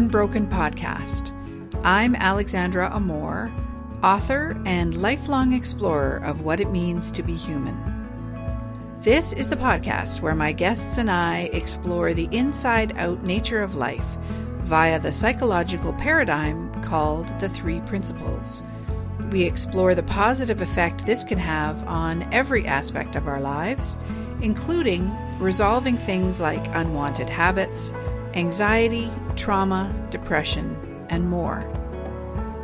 Unbroken podcast. I'm Alexandra Amor, author and lifelong explorer of what it means to be human. This is the podcast where my guests and I explore the inside out nature of life via the psychological paradigm called the Three Principles. We explore the positive effect this can have on every aspect of our lives, including resolving things like unwanted habits, anxiety, trauma, depression, and more.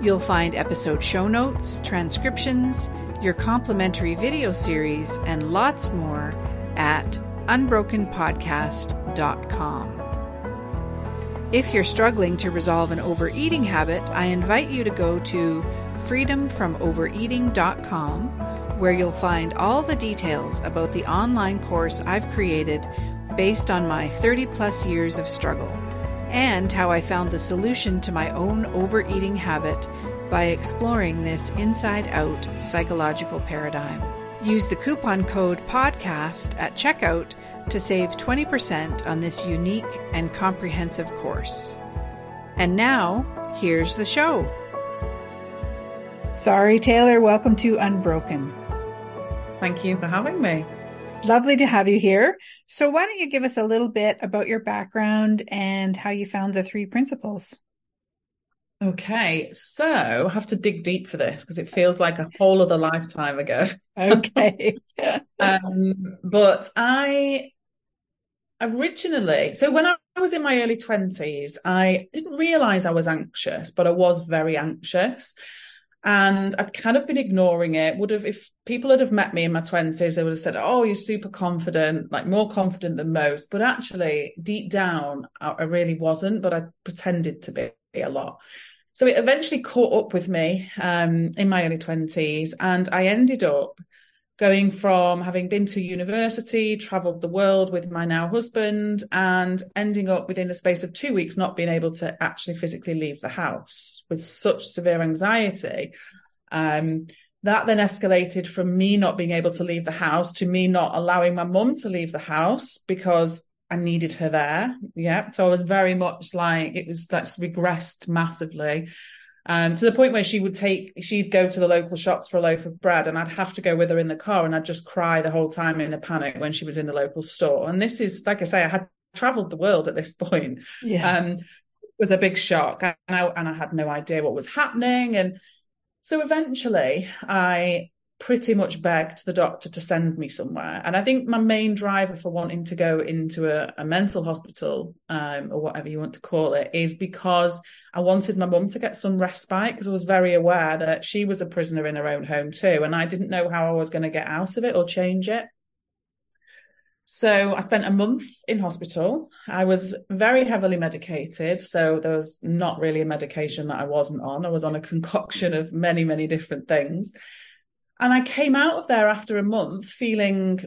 You'll find episode show notes, transcriptions, your complimentary video series, and lots more at unbrokenpodcast.com. If you're struggling to resolve an overeating habit, I invite you to go to freedomfromovereating.com, where you'll find all the details about the online course I've created based on my 30 plus years of struggle, and how I found the solution to my own overeating habit by exploring this inside out psychological paradigm. Use the coupon code PODCAST at checkout to save 20% on this unique and comprehensive course. And now, here's the show. Sarie, Taylor, welcome to Unbroken. Thank you for having me. Lovely to have you here. So, why don't you give us a little bit about your background and how you found the three principles? Okay, so I have to dig deep for this because it feels like a whole other lifetime ago. Okay. um, but I originally, so when I was in my early 20s, I didn't realize I was anxious, but I was very anxious. And I'd kind of been ignoring it. Would have, if people had have met me in my 20s, they would have said, Oh, you're super confident, like more confident than most. But actually, deep down, I, I really wasn't, but I pretended to be a lot. So it eventually caught up with me um, in my early 20s. And I ended up going from having been to university, traveled the world with my now husband, and ending up within a space of two weeks not being able to actually physically leave the house with such severe anxiety. Um, that then escalated from me not being able to leave the house to me not allowing my mum to leave the house because I needed her there. Yeah. So I was very much like, it was that's regressed massively um, to the point where she would take, she'd go to the local shops for a loaf of bread and I'd have to go with her in the car and I'd just cry the whole time in a panic when she was in the local store. And this is, like I say, I had traveled the world at this point. Yeah. Um, it was a big shock and I, and I had no idea what was happening. And so eventually I pretty much begged the doctor to send me somewhere. And I think my main driver for wanting to go into a, a mental hospital um, or whatever you want to call it is because I wanted my mum to get some respite because I was very aware that she was a prisoner in her own home too. And I didn't know how I was going to get out of it or change it. So I spent a month in hospital. I was very heavily medicated. So there was not really a medication that I wasn't on. I was on a concoction of many, many different things. And I came out of there after a month feeling,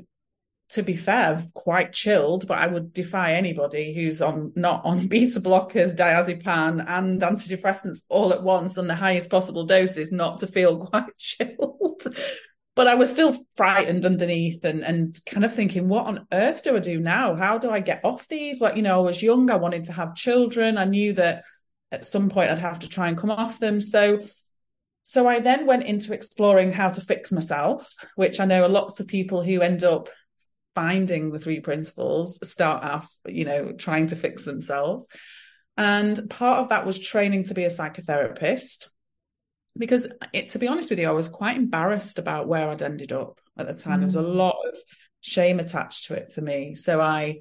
to be fair, quite chilled, but I would defy anybody who's on not on beta blockers, diazepam, and antidepressants all at once and the highest possible doses not to feel quite chilled. but I was still frightened underneath and and kind of thinking, what on earth do I do now? How do I get off these? Like, you know, I was young, I wanted to have children. I knew that at some point I'd have to try and come off them. So so I then went into exploring how to fix myself, which I know lots of people who end up finding the three principles start off, you know, trying to fix themselves. And part of that was training to be a psychotherapist. Because it, to be honest with you, I was quite embarrassed about where I'd ended up at the time. Mm. There was a mm. lot of shame attached to it for me. So I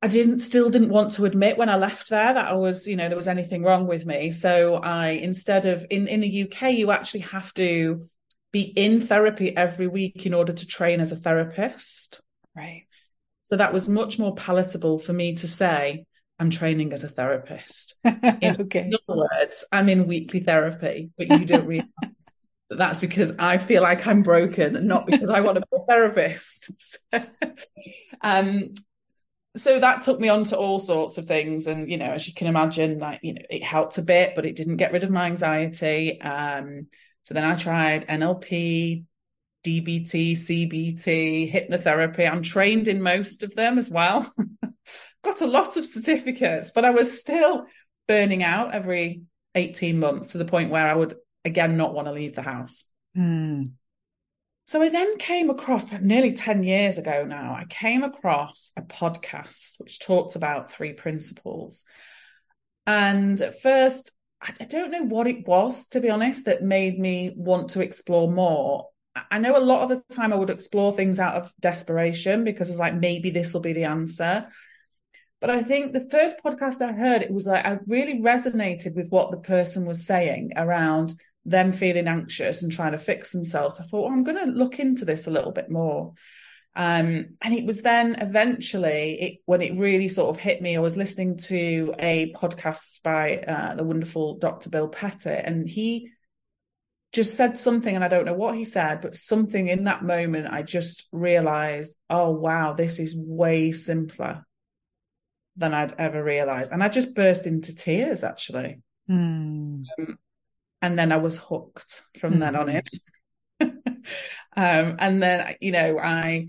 I didn't still didn't want to admit when I left there that I was, you know, there was anything wrong with me. So I instead of in in the UK, you actually have to be in therapy every week in order to train as a therapist. Right. So that was much more palatable for me to say, I'm training as a therapist. In, okay. in other words, I'm in weekly therapy, but you don't realize that that's because I feel like I'm broken and not because I want to be a therapist. So, um, so that took me on to all sorts of things and you know as you can imagine like you know it helped a bit but it didn't get rid of my anxiety um so then i tried nlp dbt cbt hypnotherapy i'm trained in most of them as well got a lot of certificates but i was still burning out every 18 months to the point where I would again not want to leave the house. Mm. So I then came across, nearly 10 years ago now, I came across a podcast which talked about three principles. And at first, I don't know what it was, to be honest, that made me want to explore more. I know a lot of the time I would explore things out of desperation because it was like, maybe this will be the answer. But I think the first podcast I heard, it was like I really resonated with what the person was saying around them feeling anxious and trying to fix themselves. I thought, well, I'm going to look into this a little bit more. Um, and it was then eventually it, when it really sort of hit me. I was listening to a podcast by uh, the wonderful Dr. Bill Pettit, and he just said something, and I don't know what he said, but something in that moment, I just realized, oh, wow, this is way simpler than I'd ever realized. And I just burst into tears actually. Mm. Um, and then I was hooked from mm. then on in. um, and then, you know, I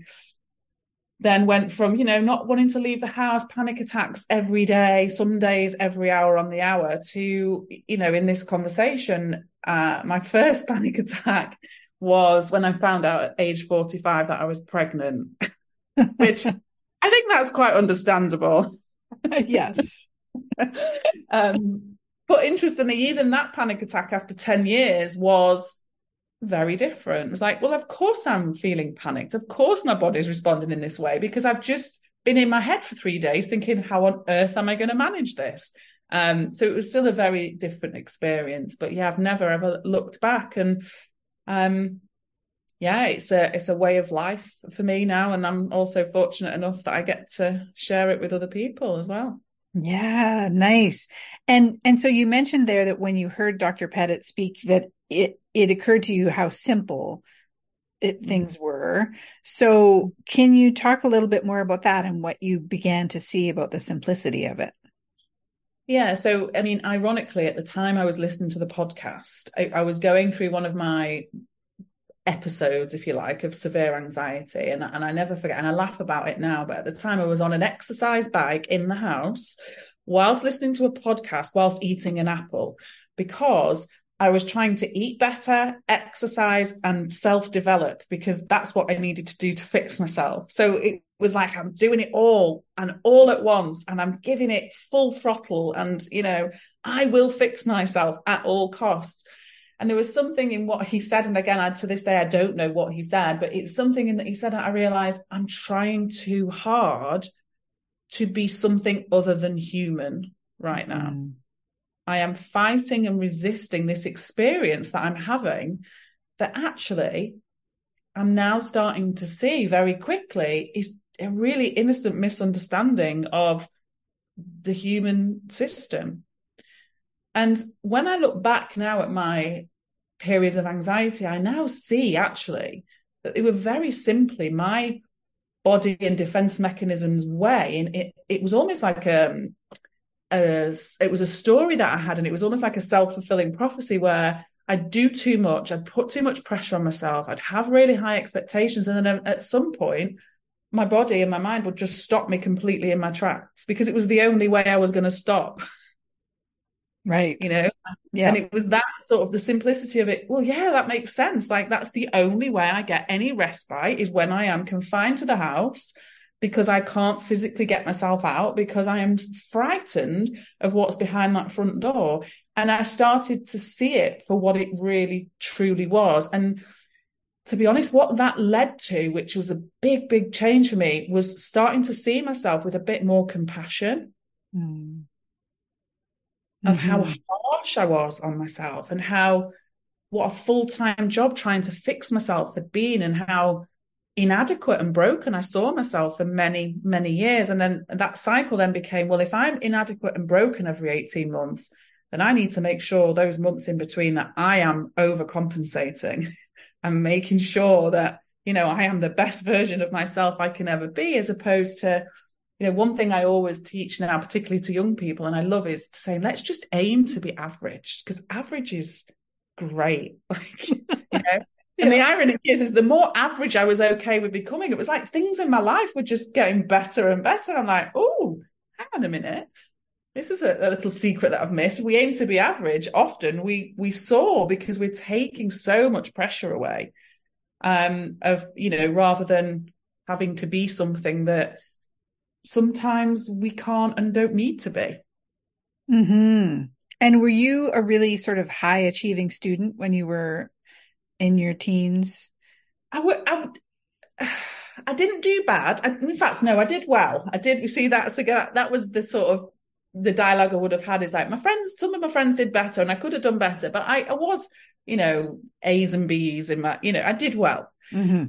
then went from, you know, not wanting to leave the house, panic attacks every day, some days every hour on the hour, to, you know, in this conversation, uh, my first panic attack was when I found out at age 45 that I was pregnant, which I think that's quite understandable. yes. um, but interestingly, even that panic attack after 10 years was very different. It was like, well, of course I'm feeling panicked. Of course my body's responding in this way because I've just been in my head for three days thinking, how on earth am I going to manage this? Um, so it was still a very different experience. But yeah, I've never ever looked back. And um, yeah, it's a it's a way of life for me now, and I'm also fortunate enough that I get to share it with other people as well. Yeah, nice. And and so you mentioned there that when you heard Dr. Pettit speak, that it it occurred to you how simple it, mm-hmm. things were. So can you talk a little bit more about that and what you began to see about the simplicity of it? Yeah. So, I mean, ironically, at the time I was listening to the podcast, I, I was going through one of my episodes, if you like, of severe anxiety. And, and I never forget, and I laugh about it now, but at the time I was on an exercise bike in the house whilst listening to a podcast, whilst eating an apple, because I was trying to eat better, exercise, and self develop because that's what I needed to do to fix myself. So it was like I'm doing it all and all at once, and I'm giving it full throttle. And, you know, I will fix myself at all costs. And there was something in what he said, and again, I, to this day, I don't know what he said, but it's something in that he said. That I realized I'm trying too hard to be something other than human right now. Mm. I am fighting and resisting this experience that I'm having that actually I'm now starting to see very quickly is a really innocent misunderstanding of the human system. And when I look back now at my periods of anxiety, I now see actually that they were very simply my body and defense mechanisms way. And it, it was almost like a, um, a, it was a story that I had, and it was almost like a self fulfilling prophecy where I'd do too much, I'd put too much pressure on myself, I'd have really high expectations. And then at some point, my body and my mind would just stop me completely in my tracks because it was the only way I was going to stop. Right. You know? Yeah. And it was that sort of the simplicity of it. Well, yeah, that makes sense. Like that's the only way I get any respite is when I am confined to the house because I can't physically get myself out because I am frightened of what's behind that front door. And I started to see it for what it really truly was. And to be honest, what that led to, which was a big, big change for me, was starting to see myself with a bit more compassion. Mm of mm-hmm. how harsh I was on myself and how what a full time job trying to fix myself had been and how inadequate and broken I saw myself for many, many years. And then that cycle then became well, if I'm inadequate and broken every 18 months, then I need to make sure those months in between that I am overcompensating and making sure that, you know, I am the best version of myself I can ever be, as opposed to you know, one thing I always teach now, particularly to young people, and I love is to say, let's just aim to be average because average is great. Like, you know, and the irony is, is the more average I was okay with becoming, it was like things in my life were just getting better and better. I'm like, oh, hang on a minute. this is a, a, little secret that I've missed. We aim to be average. Often we we soar because we're taking so much pressure away. Um, of you know, rather than having to be something that sometimes we can't and don't need to be. Hmm. And were you a really sort of high achieving student when you were in your teens? I would. I would. I didn't do bad. I, in fact, no, I did well. I did. You see, that's the that was the sort of the dialogue I would have had is like my friends, some of my friends did better and I could have done better, but I, I was, you know, A's and B's in my, you know, I did well. Mm-hmm.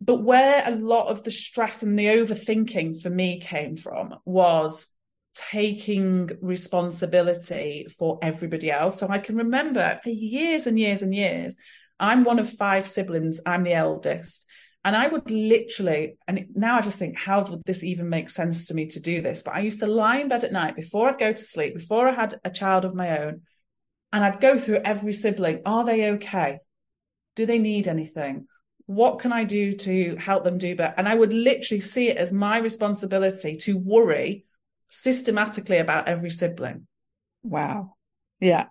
But where a lot of the stress and the overthinking for me came from was taking responsibility for everybody else. So I can remember for years and years and years, I'm one of five siblings, I'm the eldest. And I would literally, and now I just think, how would this even make sense to me to do this? But I used to lie in bed at night before I'd go to sleep, before I had a child of my own, and I'd go through every sibling. Are they okay? Do they need anything? What can I do to help them do better? And I would literally see it as my responsibility to worry systematically about every sibling. Wow. Yeah.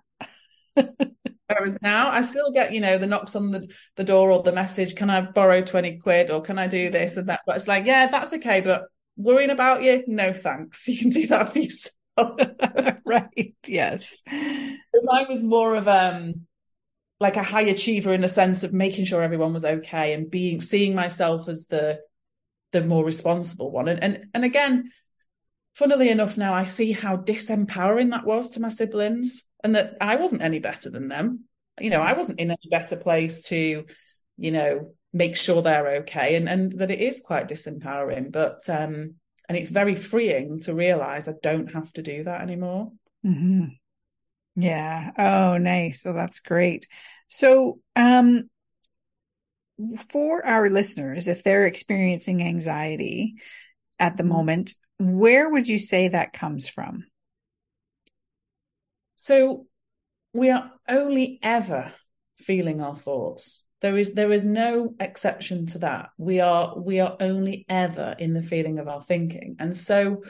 Whereas now I still get, you know, the knocks on the, the door or the message, can I borrow 20 quid or can I do this and that? But it's like, yeah, that's okay. But worrying about you, no thanks. You can do that for yourself. right. Yes. So mine was more of um like a high achiever in a sense of making sure everyone was okay and being seeing myself as the the more responsible one. And and and again, funnily enough, now I see how disempowering that was to my siblings and that I wasn't any better than them. You know, I wasn't in any better place to, you know, make sure they're okay and, and that it is quite disempowering. But um and it's very freeing to realize I don't have to do that anymore. Mm-hmm. Yeah. Oh, nice. So that's great. So um for our listeners, if they're experiencing anxiety at the mm-hmm. moment, where would you say that comes from? So we are only ever feeling our thoughts. There is there is no exception to that. We are we are only ever in the feeling of our thinking. And so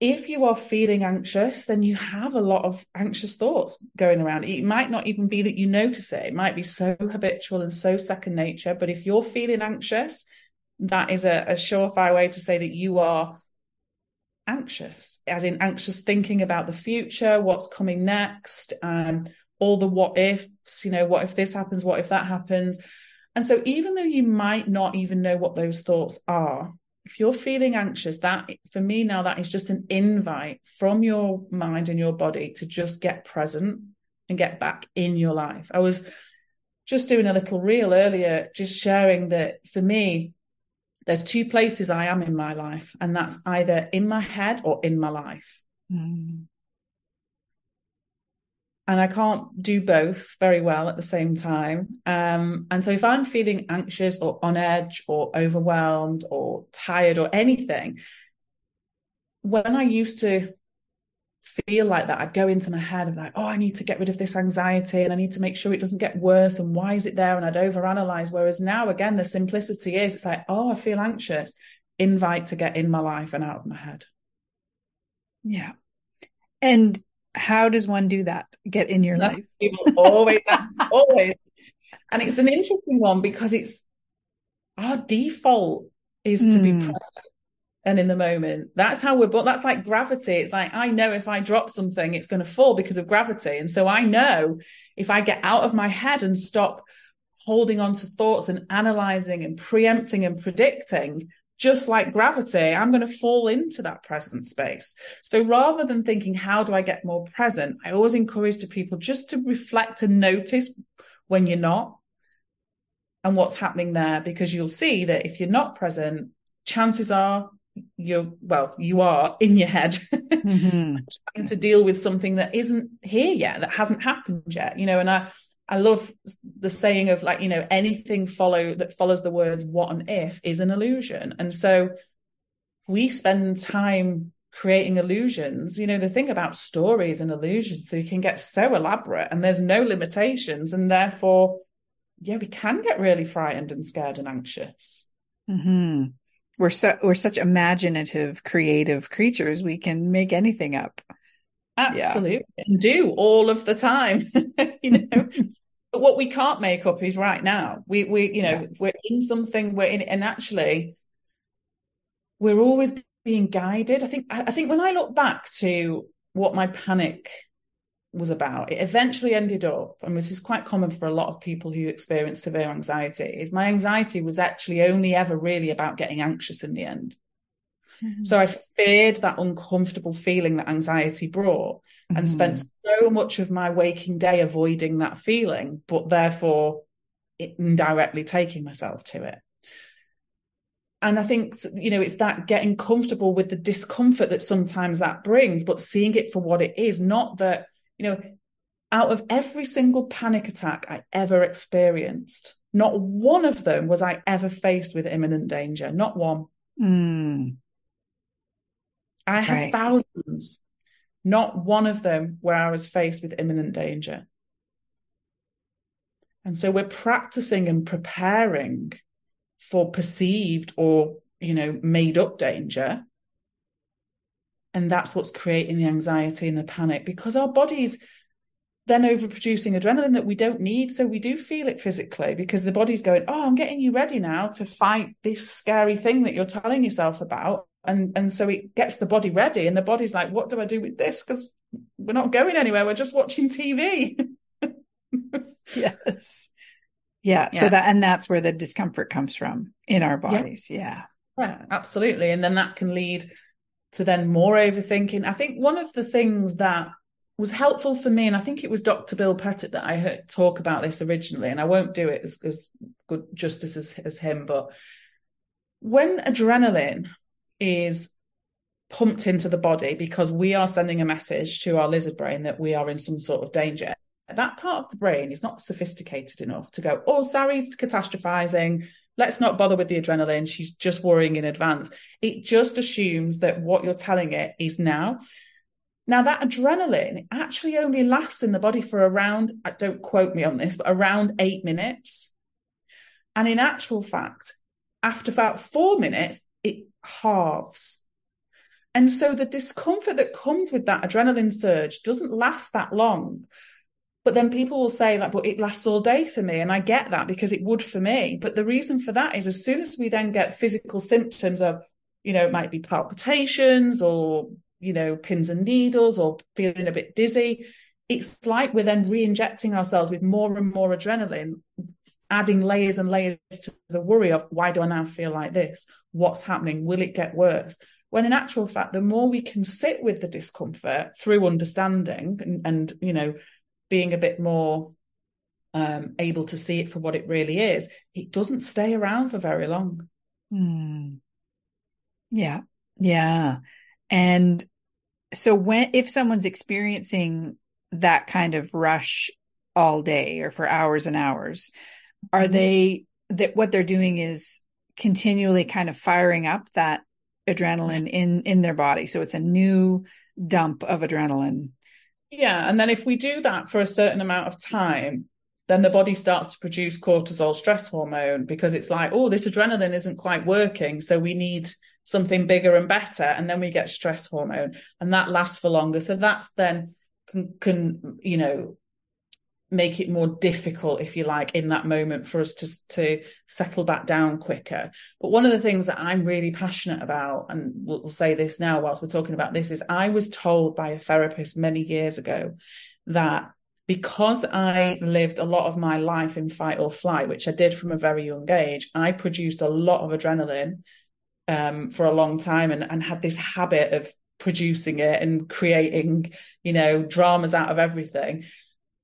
if you are feeling anxious, then you have a lot of anxious thoughts going around. It might not even be that you notice it. It might be so habitual and so second nature. But if you're feeling anxious, that is a, a surefire way to say that you are anxious, as in anxious thinking about the future, what's coming next, um, all the what ifs, you know, what if this happens, what if that happens. And so, even though you might not even know what those thoughts are, if you're feeling anxious, that for me now, that is just an invite from your mind and your body to just get present and get back in your life. I was just doing a little reel earlier, just sharing that for me, there's two places I am in my life, and that's either in my head or in my life. Mm. And I can't do both very well at the same time. Um, and so if I'm feeling anxious or on edge or overwhelmed or tired or anything, when I used to feel like that, I'd go into my head of like, oh, I need to get rid of this anxiety and I need to make sure it doesn't get worse. And why is it there? And I'd overanalyze. Whereas now, again, the simplicity is it's like, oh, I feel anxious. Invite to get in my life and out of my head. Yeah. And how does one do that? Get in your life? People always, always. And it's an interesting one because it's our default is to mm. be hmm. present and in the moment. That's how we're but that's like gravity. It's like I know if I drop something, it's going to fall because of gravity. And so I know if I get out of my head and stop holding on to thoughts and analyzing and preempting and predicting, just like gravity, I'm going to fall into that present space. So rather than thinking, how do I get more present? I always encourage to people just to reflect and notice when you're not and what's happening there, because you'll see that if you're not present, chances are you're well you are in your head mm-hmm. trying to deal with something that isn't here yet that hasn't happened yet you know and i i love the saying of like you know anything follow that follows the words what and if is an illusion and so we spend time creating illusions you know the thing about stories and illusions they can get so elaborate and there's no limitations and therefore yeah we can get really frightened and scared and anxious mm-hmm. we're so we're such imaginative, creative creatures. We can make anything up. Absolutely, yeah. and do all of the time. you know, but what we can't make up is right now. We we you know yeah. we're in something. We're in, and actually, we're always being guided. I think I think when I look back to what my panic was about. It eventually ended up, and this is quite common for a lot of people who experience severe anxiety, is my anxiety was actually only ever really about getting anxious in the end. Mm-hmm. So I feared that uncomfortable feeling that anxiety brought and mm-hmm. spent so much of my waking day avoiding that feeling, but therefore indirectly taking myself to it. And I think, you know, it's that getting comfortable with the discomfort that sometimes that brings, but seeing it for what it is, not that you know, out of every single panic attack I ever experienced, not one of them was I ever faced with imminent danger. Not one. Mm. I had right. thousands. Not one of them where I was faced with imminent danger. And so we're practicing and preparing for perceived or, you know, made up danger and that's what's creating the anxiety and the panic because our body's then overproducing adrenaline that we don't need. So we do feel it physically because the body's going, Oh, I'm getting you ready now to fight this scary thing that you're telling yourself about. And, and so it gets the body ready. And the body's like, What do I do with this? Because we're not going anywhere. We're just watching TV. yes. Yeah, yeah. So that, and that's where the discomfort comes from in our bodies. Yeah. yeah. Yeah, absolutely. And then that can lead to then more overthinking. I think one of the things that was helpful for me, and I think it was Dr. Bill Pettit that I heard talk about this originally, and I won't do it as, as good justice as, as him, but when adrenaline is pumped into the body because we are sending a message to our lizard brain that we are in some sort of danger. That part of the brain is not sophisticated enough to go, oh, Sarie's catastrophizing let's not bother with the adrenaline. She's just worrying in advance. It just assumes that what you're telling it is now. Now, that adrenaline actually only lasts in the body for around, uh, don't quote me on this, but around eight minutes. And in actual fact, after about four minutes, it halves. And so the discomfort that comes with that adrenaline surge doesn't last that long. But then people will say like, but it lasts all day for me. And I get that because it would for me. But the reason for that is as soon as we then get physical symptoms of, you know, it might be palpitations or, you know, pins and needles or feeling a bit dizzy. It's like we're then re-injecting ourselves with more and more adrenaline, adding layers and layers to the worry of why do I now feel like this? What's happening? Will it get worse? When in actual fact, the more we can sit with the discomfort through understanding and, and you know, being a bit more um, able to see it for what it really is, it doesn't stay around for very long. Mm. Yeah. Yeah. And so when if someone's experiencing that kind of rush all day or for hours and hours, are mm-hmm. they that what they're doing is continually kind of firing up that adrenaline in in their body. So it's a new dump of adrenaline yeah. And then if we do that for a certain amount of time, then the body starts to produce cortisol stress hormone because it's like, oh, this adrenaline isn't quite working. So we need something bigger and better. And then we get stress hormone and that lasts for longer. So that's then can, can you know, make it more difficult, if you like, in that moment for us to, to settle back down quicker. But one of the things that I'm really passionate about, and we'll, we'll say this now whilst we're talking about this, is I was told by a therapist many years ago that because I lived a lot of my life in fight or flight, which I did from a very young age, I produced a lot of adrenaline um, for a long time and, and had this habit of producing it and creating, you know, dramas out of everything.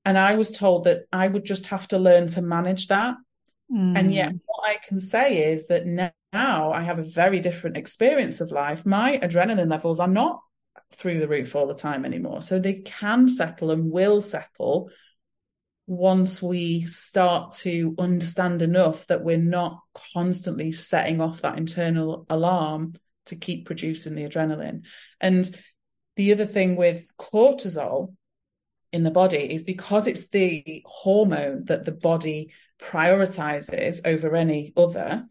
And I was told that I would just have to learn to manage that. Mm. And yet, what I can say is that now I have a very different experience of life. My adrenaline levels are not through the roof all the time anymore. So they can settle and will settle once we start to understand enough that we're not constantly setting off that internal alarm to keep producing the adrenaline. And the other thing with cortisol in the body is because it's the hormone that the body prioritizes over any other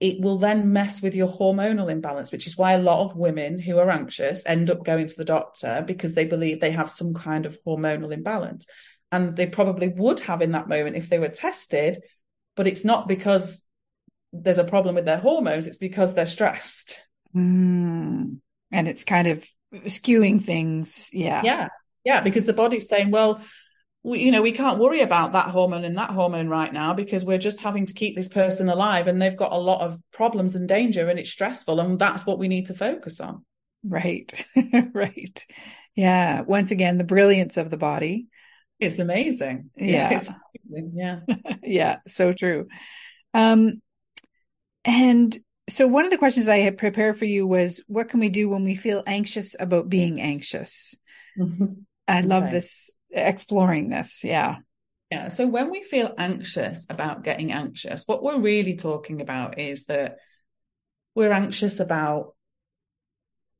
it will then mess with your hormonal imbalance, which is why a lot of women who are anxious end up going to the doctor because they believe they have some kind of hormonal imbalance. And they probably would have in that moment if they were tested, but it's not because there's a problem with their hormones, it's because they're stressed. Mm. And it's kind of skewing things. Yeah. Yeah. Yeah. Because the body's saying, well, we, you know, we can't worry about that hormone and that hormone right now because we're just having to keep this person alive and they've got a lot of problems and danger and it's stressful. And that's what we need to focus on. Right. right. Yeah. Once again, the brilliance of the body. It's amazing. Yeah. It's amazing. Yeah. yeah. So true. Um, and so one of the questions I had prepared for you was what can we do when we feel anxious about being anxious? Mm-hmm. I love okay. this exploring this. Yeah. Yeah. So when we feel anxious about getting anxious, what we're really talking about is that we're anxious about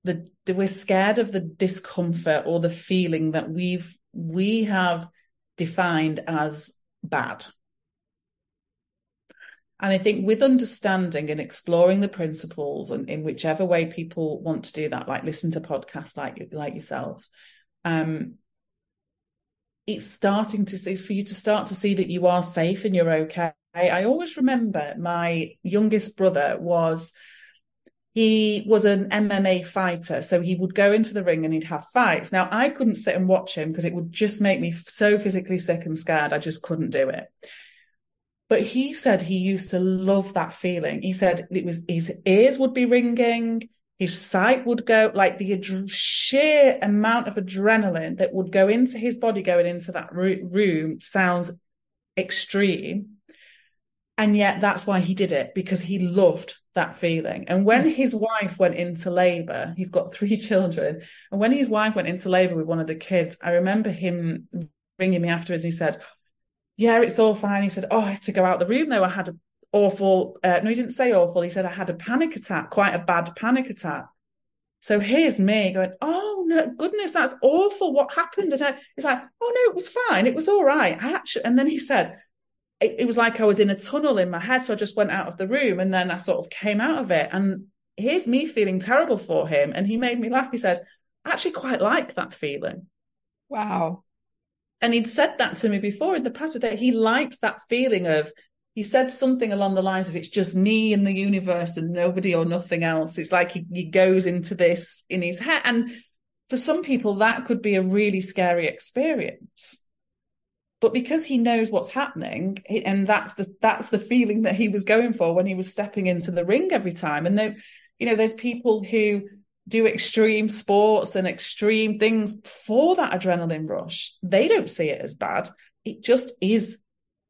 the, the we're scared of the discomfort or the feeling that we've we have defined as bad. And I think with understanding and exploring the principles and in whichever way people want to do that, like listen to podcasts like like yourselves, um, it's starting to see for you to start to see that you are safe and you're okay. I always remember my youngest brother was he was an MMA fighter, so he would go into the ring and he'd have fights. Now I couldn't sit and watch him because it would just make me so physically sick and scared. I just couldn't do it. But he said he used to love that feeling. He said it was his ears would be ringing, his sight would go like the ad- sheer amount of adrenaline that would go into his body going into that room sounds extreme. And yet that's why he did it because he loved that feeling. And when hmm. his wife went into labor, he's got three children. And when his wife went into labor with one of the kids, I remember him ringing me afterwards. and He said, yeah, it's all fine. He said, oh, I had to go out the room though. I had an awful, uh, no, he didn't say awful. He said, I had a panic attack, quite a bad panic attack. So here's me going, oh no, goodness, that's awful. What happened? And I, he's like, oh no, it was fine. It was all right. I actually, and then he said, it, it was like I was in a tunnel in my head. So I just went out of the room and then I sort of came out of it. And here's me feeling terrible for him. And he made me laugh. He said, I actually quite like that feeling. Wow. And he'd said that to me before in the past, but that he likes that feeling of, he said something along the lines of it's just me and the universe and nobody or nothing else. It's like he, he goes into this in his head. And for some people, that could be a really scary experience. But because he knows what's happening, and that's the that's the feeling that he was going for when he was stepping into the ring every time. And then, you know, there's people who do extreme sports and extreme things for that adrenaline rush. They don't see it as bad. It just is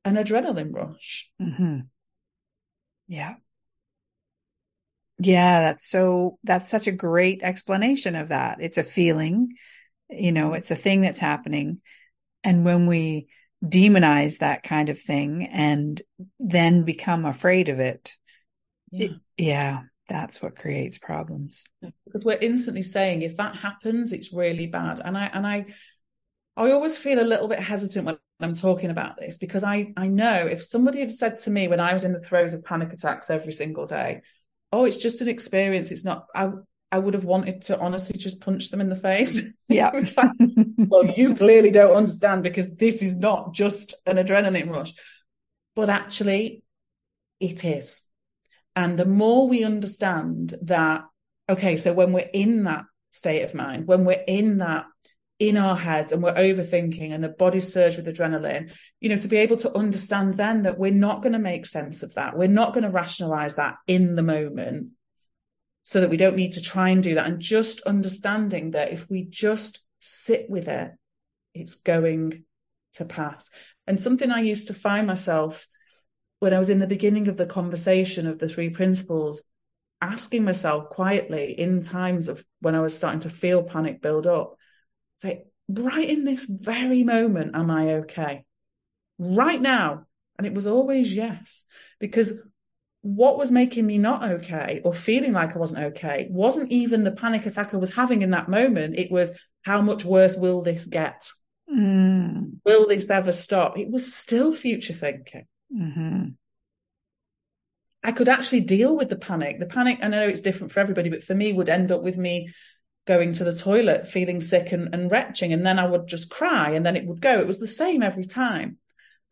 an adrenaline rush. Mm-hmm. Yeah. Yeah, that's so, that's such a great explanation of that. It's a feeling, you know, it's a thing that's happening. And when we demonize that kind of thing and then become afraid of it, yeah. It, yeah. that's what creates problems. Because we're instantly saying if that happens it's really bad. And i and i i always feel a little bit hesitant when i'm talking about this because i i know if somebody had said to me when i was in the throes of panic attacks every single day oh it's just an experience. It's not i I would have wanted to honestly just punch them in the face. Yeah. well, you clearly don't understand because this is not just an adrenaline rush. But actually, it is. And the more we understand that, okay, so when we're in that state of mind, when we're in that in our heads and we're overthinking and the body surge with adrenaline, you know, to be able to understand then that we're not going to make sense of that. We're not going to rationalize that in the moment so that we don't need to try and do that. And just understanding that if we just sit with it, it's going to pass. And something I used to find myself when I was in the beginning of the conversation of the three principles, asking myself quietly in times of when I was starting to feel panic build up, say, right in this very moment, am I okay? Right now. And it was always yes, because what was making me not okay or feeling like I wasn't okay wasn't even the panic attack I was having in that moment. It was how much worse will this get? Mm. Will this ever stop? It was still future thinking. Mm-hmm. I could actually deal with the panic. The panic, I know it's different for everybody, but for me, would end up with me going to the toilet, feeling sick and, and retching, and then I would just cry and then it would go. It was the same every time.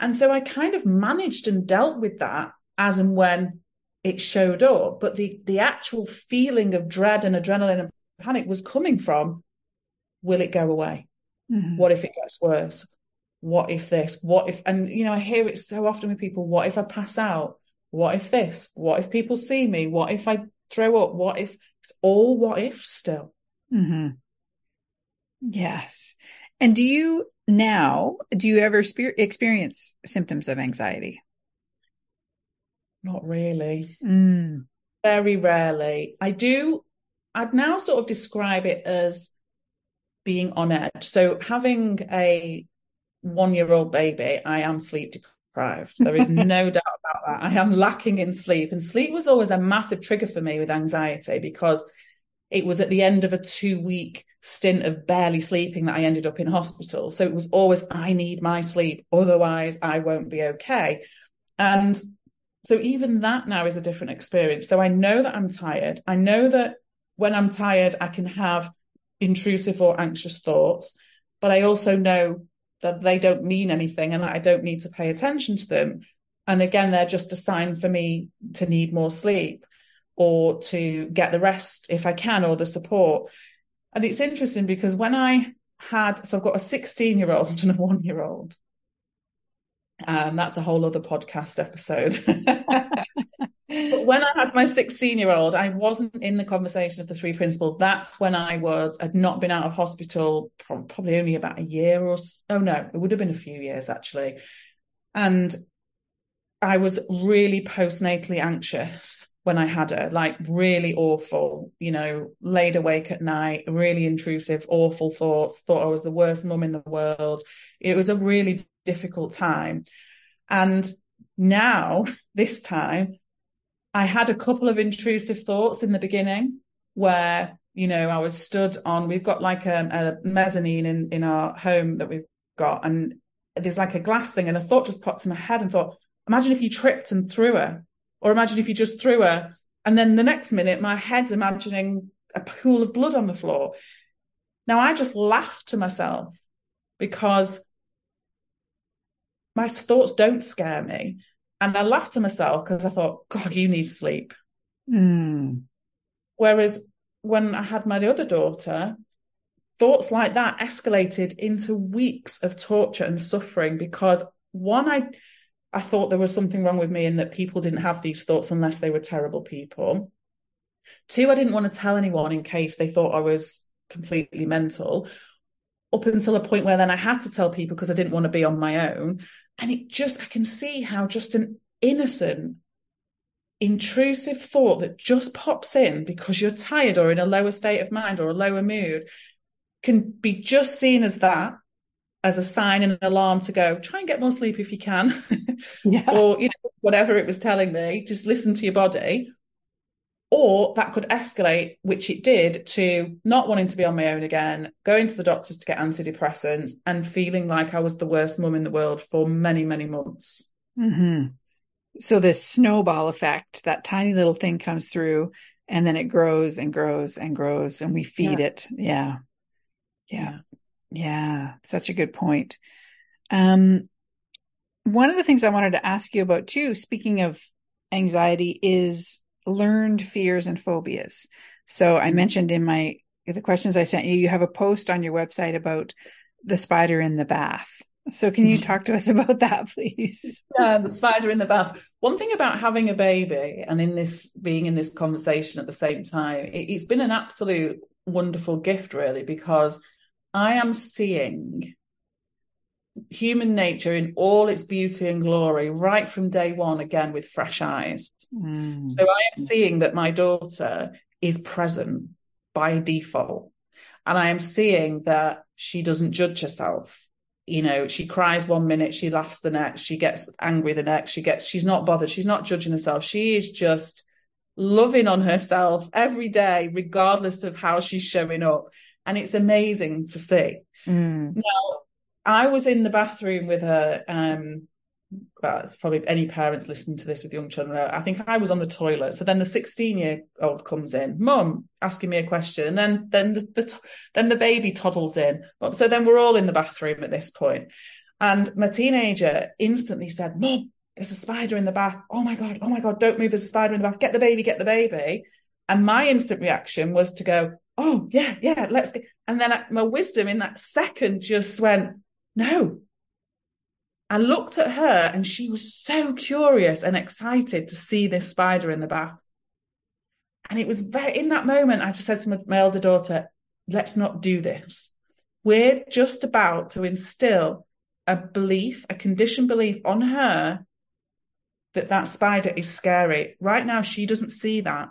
And so I kind of managed and dealt with that as and when it showed up. But the the actual feeling of dread and adrenaline and panic was coming from will it go away? Mm-hmm. What if it gets worse? What if this? What if and you know, I hear it so often with people, what if I pass out? What if this? What if people see me? What if I throw up? What if it's all what if still? Mm-hmm. Yes. And do you now, do you ever experience symptoms of anxiety? Not really. Mm. Very rarely. I do, I'd now sort of describe it as being on edge. So having a one year old baby, I am sleep deprived. There is no doubt about that. I am lacking in sleep. And sleep was always a massive trigger for me with anxiety because it was at the end of a two week stint of barely sleeping that I ended up in hospital. So it was always, I need my sleep, otherwise, I won't be okay. And so even that now is a different experience. So I know that I'm tired. I know that when I'm tired, I can have intrusive or anxious thoughts, but I also know that they don't mean anything and I don't need to pay attention to them. And again, they're just a sign for me to need more sleep or to get the rest if I can or the support. And it's interesting because when I had, so I've got a 16 year old and a one year old. And that's a whole other podcast episode. but when I had my 16 year old, I wasn't in the conversation of the three principles. That's when I was, had not been out of hospital, probably only about a year or so. Oh, no, it would have been a few years actually. And I was really postnatally anxious when I had her, like really awful, you know, laid awake at night, really intrusive, awful thoughts, thought I was the worst mum in the world. It was a really difficult time. And now, this time, I had a couple of intrusive thoughts in the beginning where, you know, I was stood on, we've got like a, a mezzanine in, in our home that we've got, and there's like a glass thing, and a thought just popped in my head and thought, imagine if you tripped and threw her or imagine if you just threw her, and then the next minute my head's imagining a pool of blood on the floor. Now I just laughed to myself because my thoughts don't scare me. And I laughed to myself because I thought, God, you need sleep. Mm. Whereas when I had my other daughter, thoughts like that escalated into weeks of torture and suffering because one, I I thought there was something wrong with me and that people didn't have these thoughts unless they were terrible people. Two, I didn't want to tell anyone in case they thought I was completely mental. Up until a point where then I had to tell people because I didn't want to be on my own. And it just, I can see how just an innocent, intrusive thought that just pops in because you're tired or in a lower state of mind or a lower mood can be just seen as that as a sign and an alarm to go try and get more sleep if you can yeah. or you know whatever it was telling me just listen to your body or that could escalate which it did to not wanting to be on my own again going to the doctors to get antidepressants and feeling like i was the worst mum in the world for many many months mm-hmm. so this snowball effect that tiny little thing comes through and then it grows and grows and grows and we feed yeah. it yeah yeah yeah, such a good point. Um, one of the things I wanted to ask you about too, speaking of anxiety, is learned fears and phobias. So I mm-hmm. mentioned in my the questions I sent you, you have a post on your website about the spider in the bath. So can you talk to us about that, please? Yeah, the spider in the bath. One thing about having a baby and in this being in this conversation at the same time, it, it's been an absolute wonderful gift, really, because I am seeing human nature in all its beauty and glory right from day one again with fresh eyes. Mm. So I am seeing that my daughter is present by default. And I am seeing that she doesn't judge herself. You know, she cries one minute, she laughs the next, she gets angry the next, she gets, she's not bothered, she's not judging herself. She is just loving on herself every day, regardless of how she's showing up and it's amazing to see. Mm. Now, I was in the bathroom with her um, well, it's probably any parents listening to this with young children. I think I was on the toilet. So then the 16 year old comes in, mum asking me a question. And then, then the, the, then the baby toddles in. So then we're all in the bathroom at this point. And my teenager instantly said, mum, there's a spider in the bath. Oh my God. Oh my God. Don't move. There's a spider in the bath. Get the baby, get the baby. And my instant reaction was to go, oh yeah, yeah, let's get. And then my wisdom in that second just went, no, I looked at her and she was so curious and excited to see this spider in the bath. And it was very, in that moment, I just said to my, my elder daughter, let's not do this. We're just about to instill a belief, a conditioned belief on her that that spider is scary. Right now, she doesn't see that.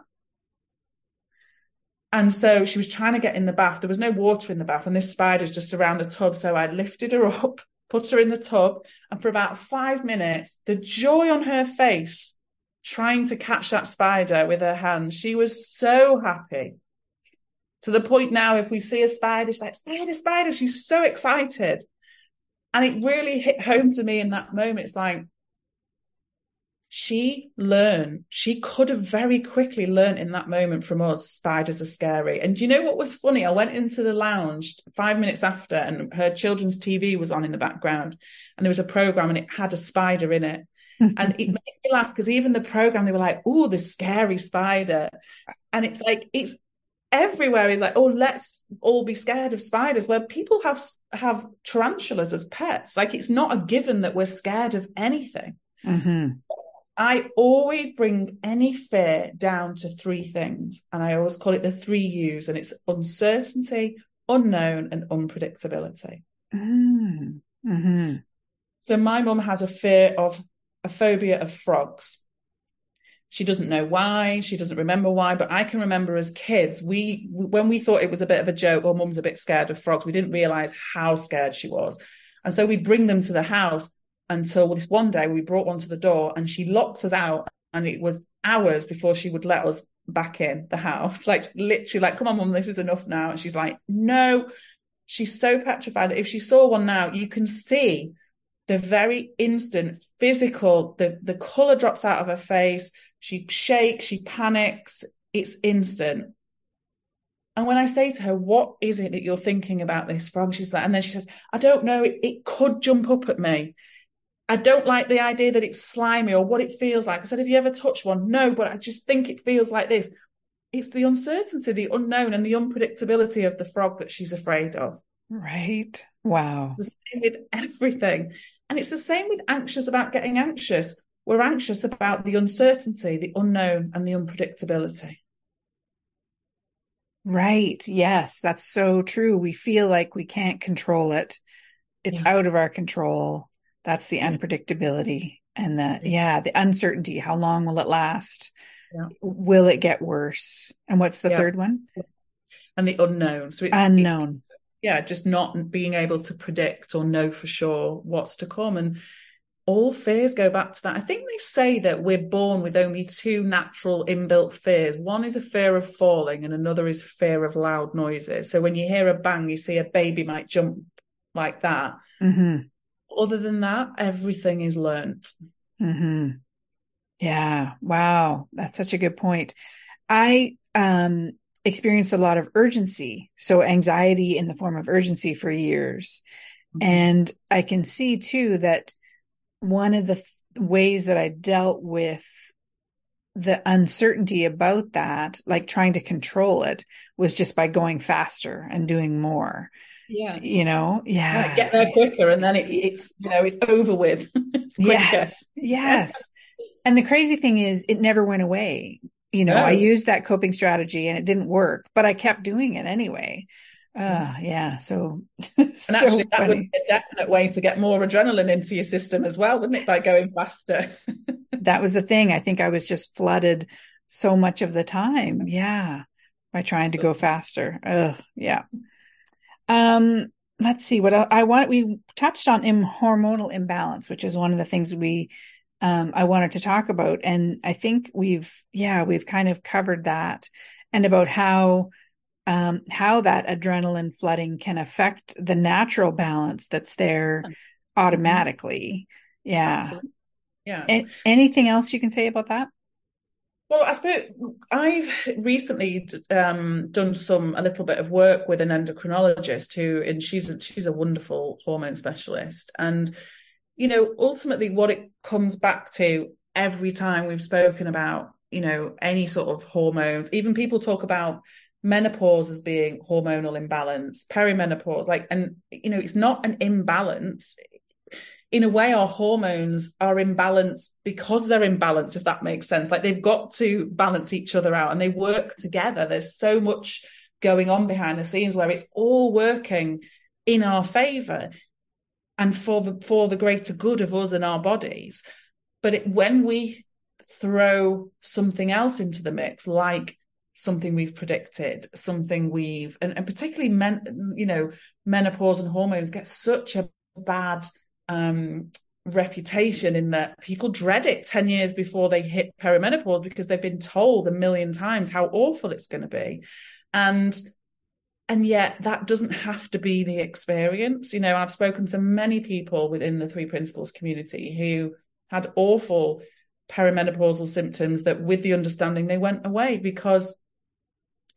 And so she was trying to get in the bath. There was no water in the bath, and this spider's just around the tub. So I lifted her up put her in the tub, and for about five minutes, the joy on her face trying to catch that spider with her hand, she was so happy. To the point now, if we see a spider, she's like, Spider, spider, she's so excited. And it really hit home to me in that moment. It's like, she learned, she could have very quickly learned in that moment from us, spiders are scary. And do you know what was funny? I went into the lounge five minutes after and her children's TV was on in the background and there was a program and it had a spider in it. and it made me laugh because even the program, they were like, oh, the scary spider. And it's like, it's everywhere is like, oh, let's all be scared of spiders. Where people have have tarantulas as pets. Like it's not a given that we're scared of anything. Mm-hmm. I always bring any fear down to three things, and I always call it the three U's, and it's uncertainty, unknown, and unpredictability. Mm. Mm-hmm. So my mum has a fear of a phobia of frogs. She doesn't know why, she doesn't remember why, but I can remember as kids, we when we thought it was a bit of a joke, or oh, mum's a bit scared of frogs, we didn't realize how scared she was. And so we bring them to the house until this one day we brought one to the door and she locked us out and it was hours before she would let us back in the house like literally like come on mum this is enough now and she's like no she's so petrified that if she saw one now you can see the very instant physical the the color drops out of her face she shakes she panics it's instant and when I say to her, what is it that you're thinking about this frog? She's like, and then she says, I don't know. It, it could jump up at me. I don't like the idea that it's slimy or what it feels like. I said, Have you ever touched one? No, but I just think it feels like this. It's the uncertainty, the unknown, and the unpredictability of the frog that she's afraid of. Right. Wow. It's the same with everything. And it's the same with anxious about getting anxious. We're anxious about the uncertainty, the unknown, and the unpredictability. Right. Yes, that's so true. We feel like we can't control it. It's yeah. out of our control. That's the unpredictability and the yeah, the uncertainty. How long will it last? Yeah. Will it get worse? And what's the yeah. third one? And the unknown. So it's unknown. It's, yeah, just not being able to predict or know for sure what's to come. And all fears go back to that. I think they say that we're born with only two natural inbuilt fears. One is a fear of falling, and another is fear of loud noises. So when you hear a bang, you see a baby might jump like that. Mm-hmm other than that, everything is learnt. Mm-hmm. Yeah. Wow. That's such a good point. I um, experienced a lot of urgency. So anxiety in the form of urgency for years. Mm-hmm. And I can see too that one of the th- ways that I dealt with the uncertainty about that, like trying to control it, was just by going faster and doing more yeah. You know? Yeah. get there quicker and then it's it's you know it's over with. It's yes. Yes. And the crazy thing is it never went away. You know no. i used that coping strategy and it didn't work but i kept doing it anyway. Uh yeah. So and so actually that funny. would be a definite way to get more adrenaline into your system as well wouldn't it by going faster? That was the thing. I think i was just flooded so much of the time. Yeah. By trying to go faster. Ugh, yeah um, let's see what I want. We touched on Im- hormonal imbalance, which is one of the things we um, I wanted to talk about, and I think we've yeah we've kind of covered that and about how um, how that adrenaline flooding can affect the natural balance that's there automatically. Yeah. Absolutely. Yeah. A- anything else you can say about that? Well, I suppose I've recently um, done some a little bit of work with an endocrinologist who, and she's a, she's a wonderful hormone specialist, and you know, ultimately, what it comes back to every time we've spoken about, you know, any sort of hormones, even people talk about menopause as being hormonal imbalance, perimenopause, like, and you know, it's not an imbalance in a way our hormones are in balance because they're in balance if that makes sense. Like they've got to balance each other out and they work together. There's so much going on behind the scenes where it's all working in our favor and for the for the greater good of us and our bodies. But it, when we throw something else into the mix like something we've predicted something we've and, and particularly men you know menopause and hormones get such a bad um, reputation in that people dread it 10 years before they hit perimenopause because they've been told a million times how awful it's going to be. And and yet that doesn't have to be the experience. You know i've spoken to many people within the three principles community who had awful perimenopausal symptoms that with the understanding they went away because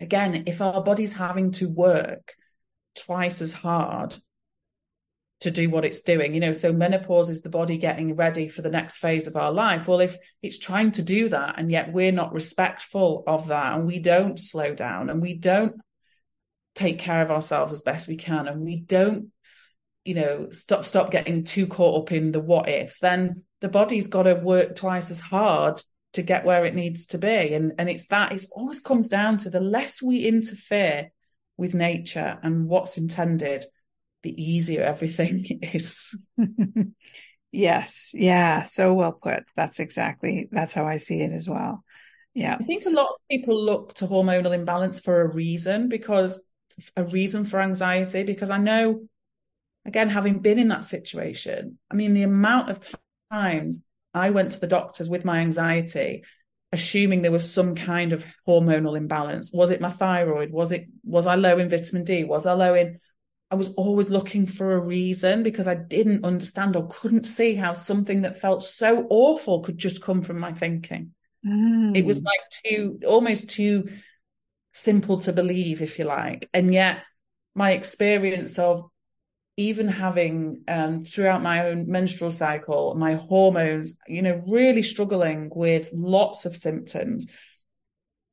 again if our body's having to work twice as hard to do what it's doing you know so menopause is the body getting ready for the next phase of our life. Well if it's trying to do that and yet we're not respectful of that and we don't slow down and we don't take care of ourselves as best we can and we don't you know stop stop getting too caught up in the what ifs then the body's got to work twice as hard to get where it needs to be. And and it's that it always comes down to the less we interfere with nature and what's intended the easier everything is. yes. Yeah. So well put. That's exactly, that's how I see it as well. Yeah. I think a lot of people look to hormonal imbalance for a reason because a reason for anxiety, because I know, again, having been in that situation, I mean, the amount of times I went to the doctors with my anxiety assuming there was some kind of hormonal imbalance was it my thyroid was it was i low in vitamin d was i low in I was always looking for a reason because I didn't understand or couldn't see how something that felt so awful could just come from my thinking. Mm. It was like too, almost too simple to believe, if you like. And yet, my experience of even having um, throughout my own menstrual cycle, my hormones, you know, really struggling with lots of symptoms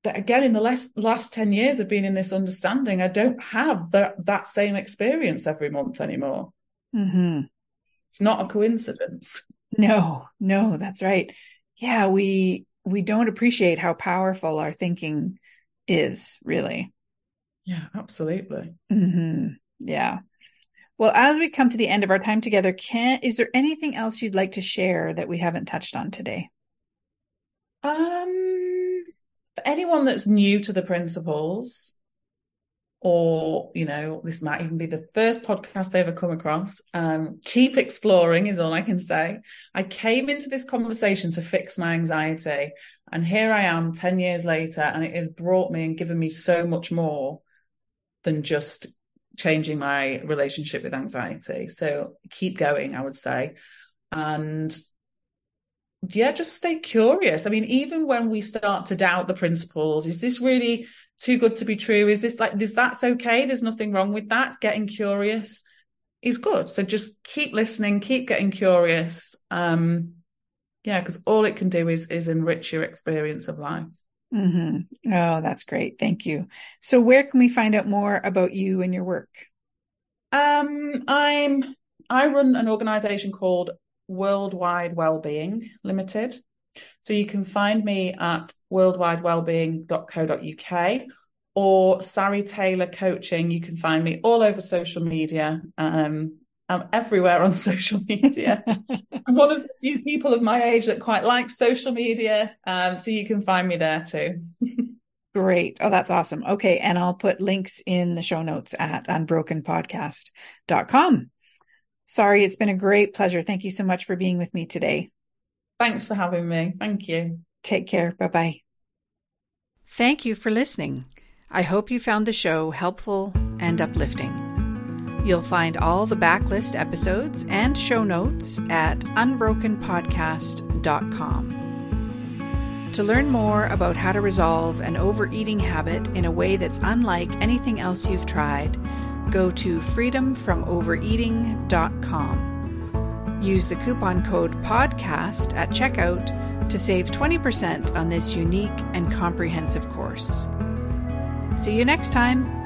that again in the last last 10 years of being in this understanding i don't have that that same experience every month anymore. Mm-hmm. it's not a coincidence. No no that's right. Yeah we we don't appreciate how powerful our thinking is really. Yeah absolutely. Mm-hmm. yeah. Well as we come to the end of our time together can is there anything else you'd like to share that we haven't touched on today? Um anyone that's new to the principles, or you know, this might even be the first podcast they ever come across. Um, keep exploring is all I can say. I came into this conversation to fix my anxiety, and here I am 10 years later, and it has brought me and given me so much more than just changing my relationship with anxiety. So keep going, I would say. And yeah, just stay curious. I mean, even when we start to doubt the principles, is this really too good to be true? Is this like, is that's okay? There's nothing wrong with that. Getting curious is good. So just keep listening, keep getting curious. Um, yeah, because all it can do is is enrich your experience of life. Mm-hmm. Oh, that's great. Thank you. So, where can we find out more about you and your work? Um, I'm I run an organization called Worldwide Wellbeing Limited. So you can find me at worldwidewellbeing.co.uk or Sarie Taylor Coaching. You can find me all over social media. Um, I'm everywhere on social media. I'm one of the few people of my age that quite like social media. Um, so you can find me there too. Great. Oh, that's awesome. Okay. And I'll put links in the show notes at unbrokenpodcast.com. Sarie, it's been a great pleasure. Thank you so much for being with me today. Thanks for having me. Thank you. Take care. Bye bye. Thank you for listening. I hope you found the show helpful and uplifting. You'll find all the backlist episodes and show notes at unbrokenpodcast.com. To learn more about how to resolve an overeating habit in a way that's unlike anything else you've tried, go to freedomfromovereating.com. Use the coupon code PODCAST at checkout to save 20% on this unique and comprehensive course. See you next time.